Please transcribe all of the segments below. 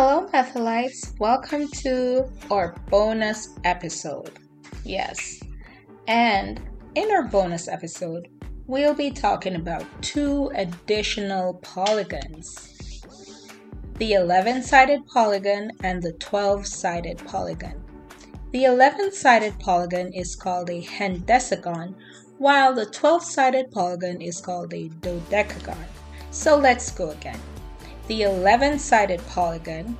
Hello, Mathalites. Welcome to our bonus episode. Yes. And in our bonus episode, we'll be talking about two additional polygons the 11 sided polygon and the 12 sided polygon. The 11 sided polygon is called a hendecagon, while the 12 sided polygon is called a dodecagon. So let's go again. The 11 sided polygon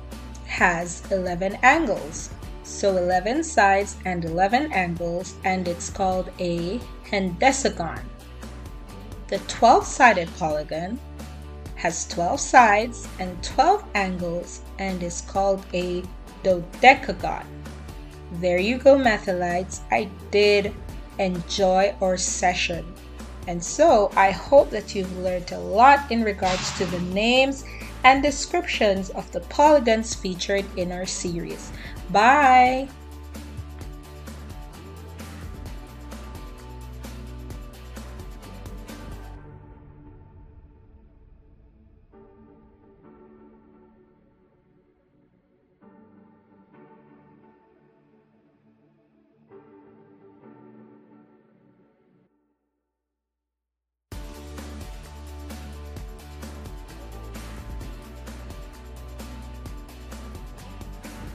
has 11 angles. So 11 sides and 11 angles, and it's called a hendecagon. The 12 sided polygon has 12 sides and 12 angles and is called a dodecagon. There you go, Mathalites. I did enjoy our session. And so I hope that you've learned a lot in regards to the names and descriptions of the polygons featured in our series. Bye!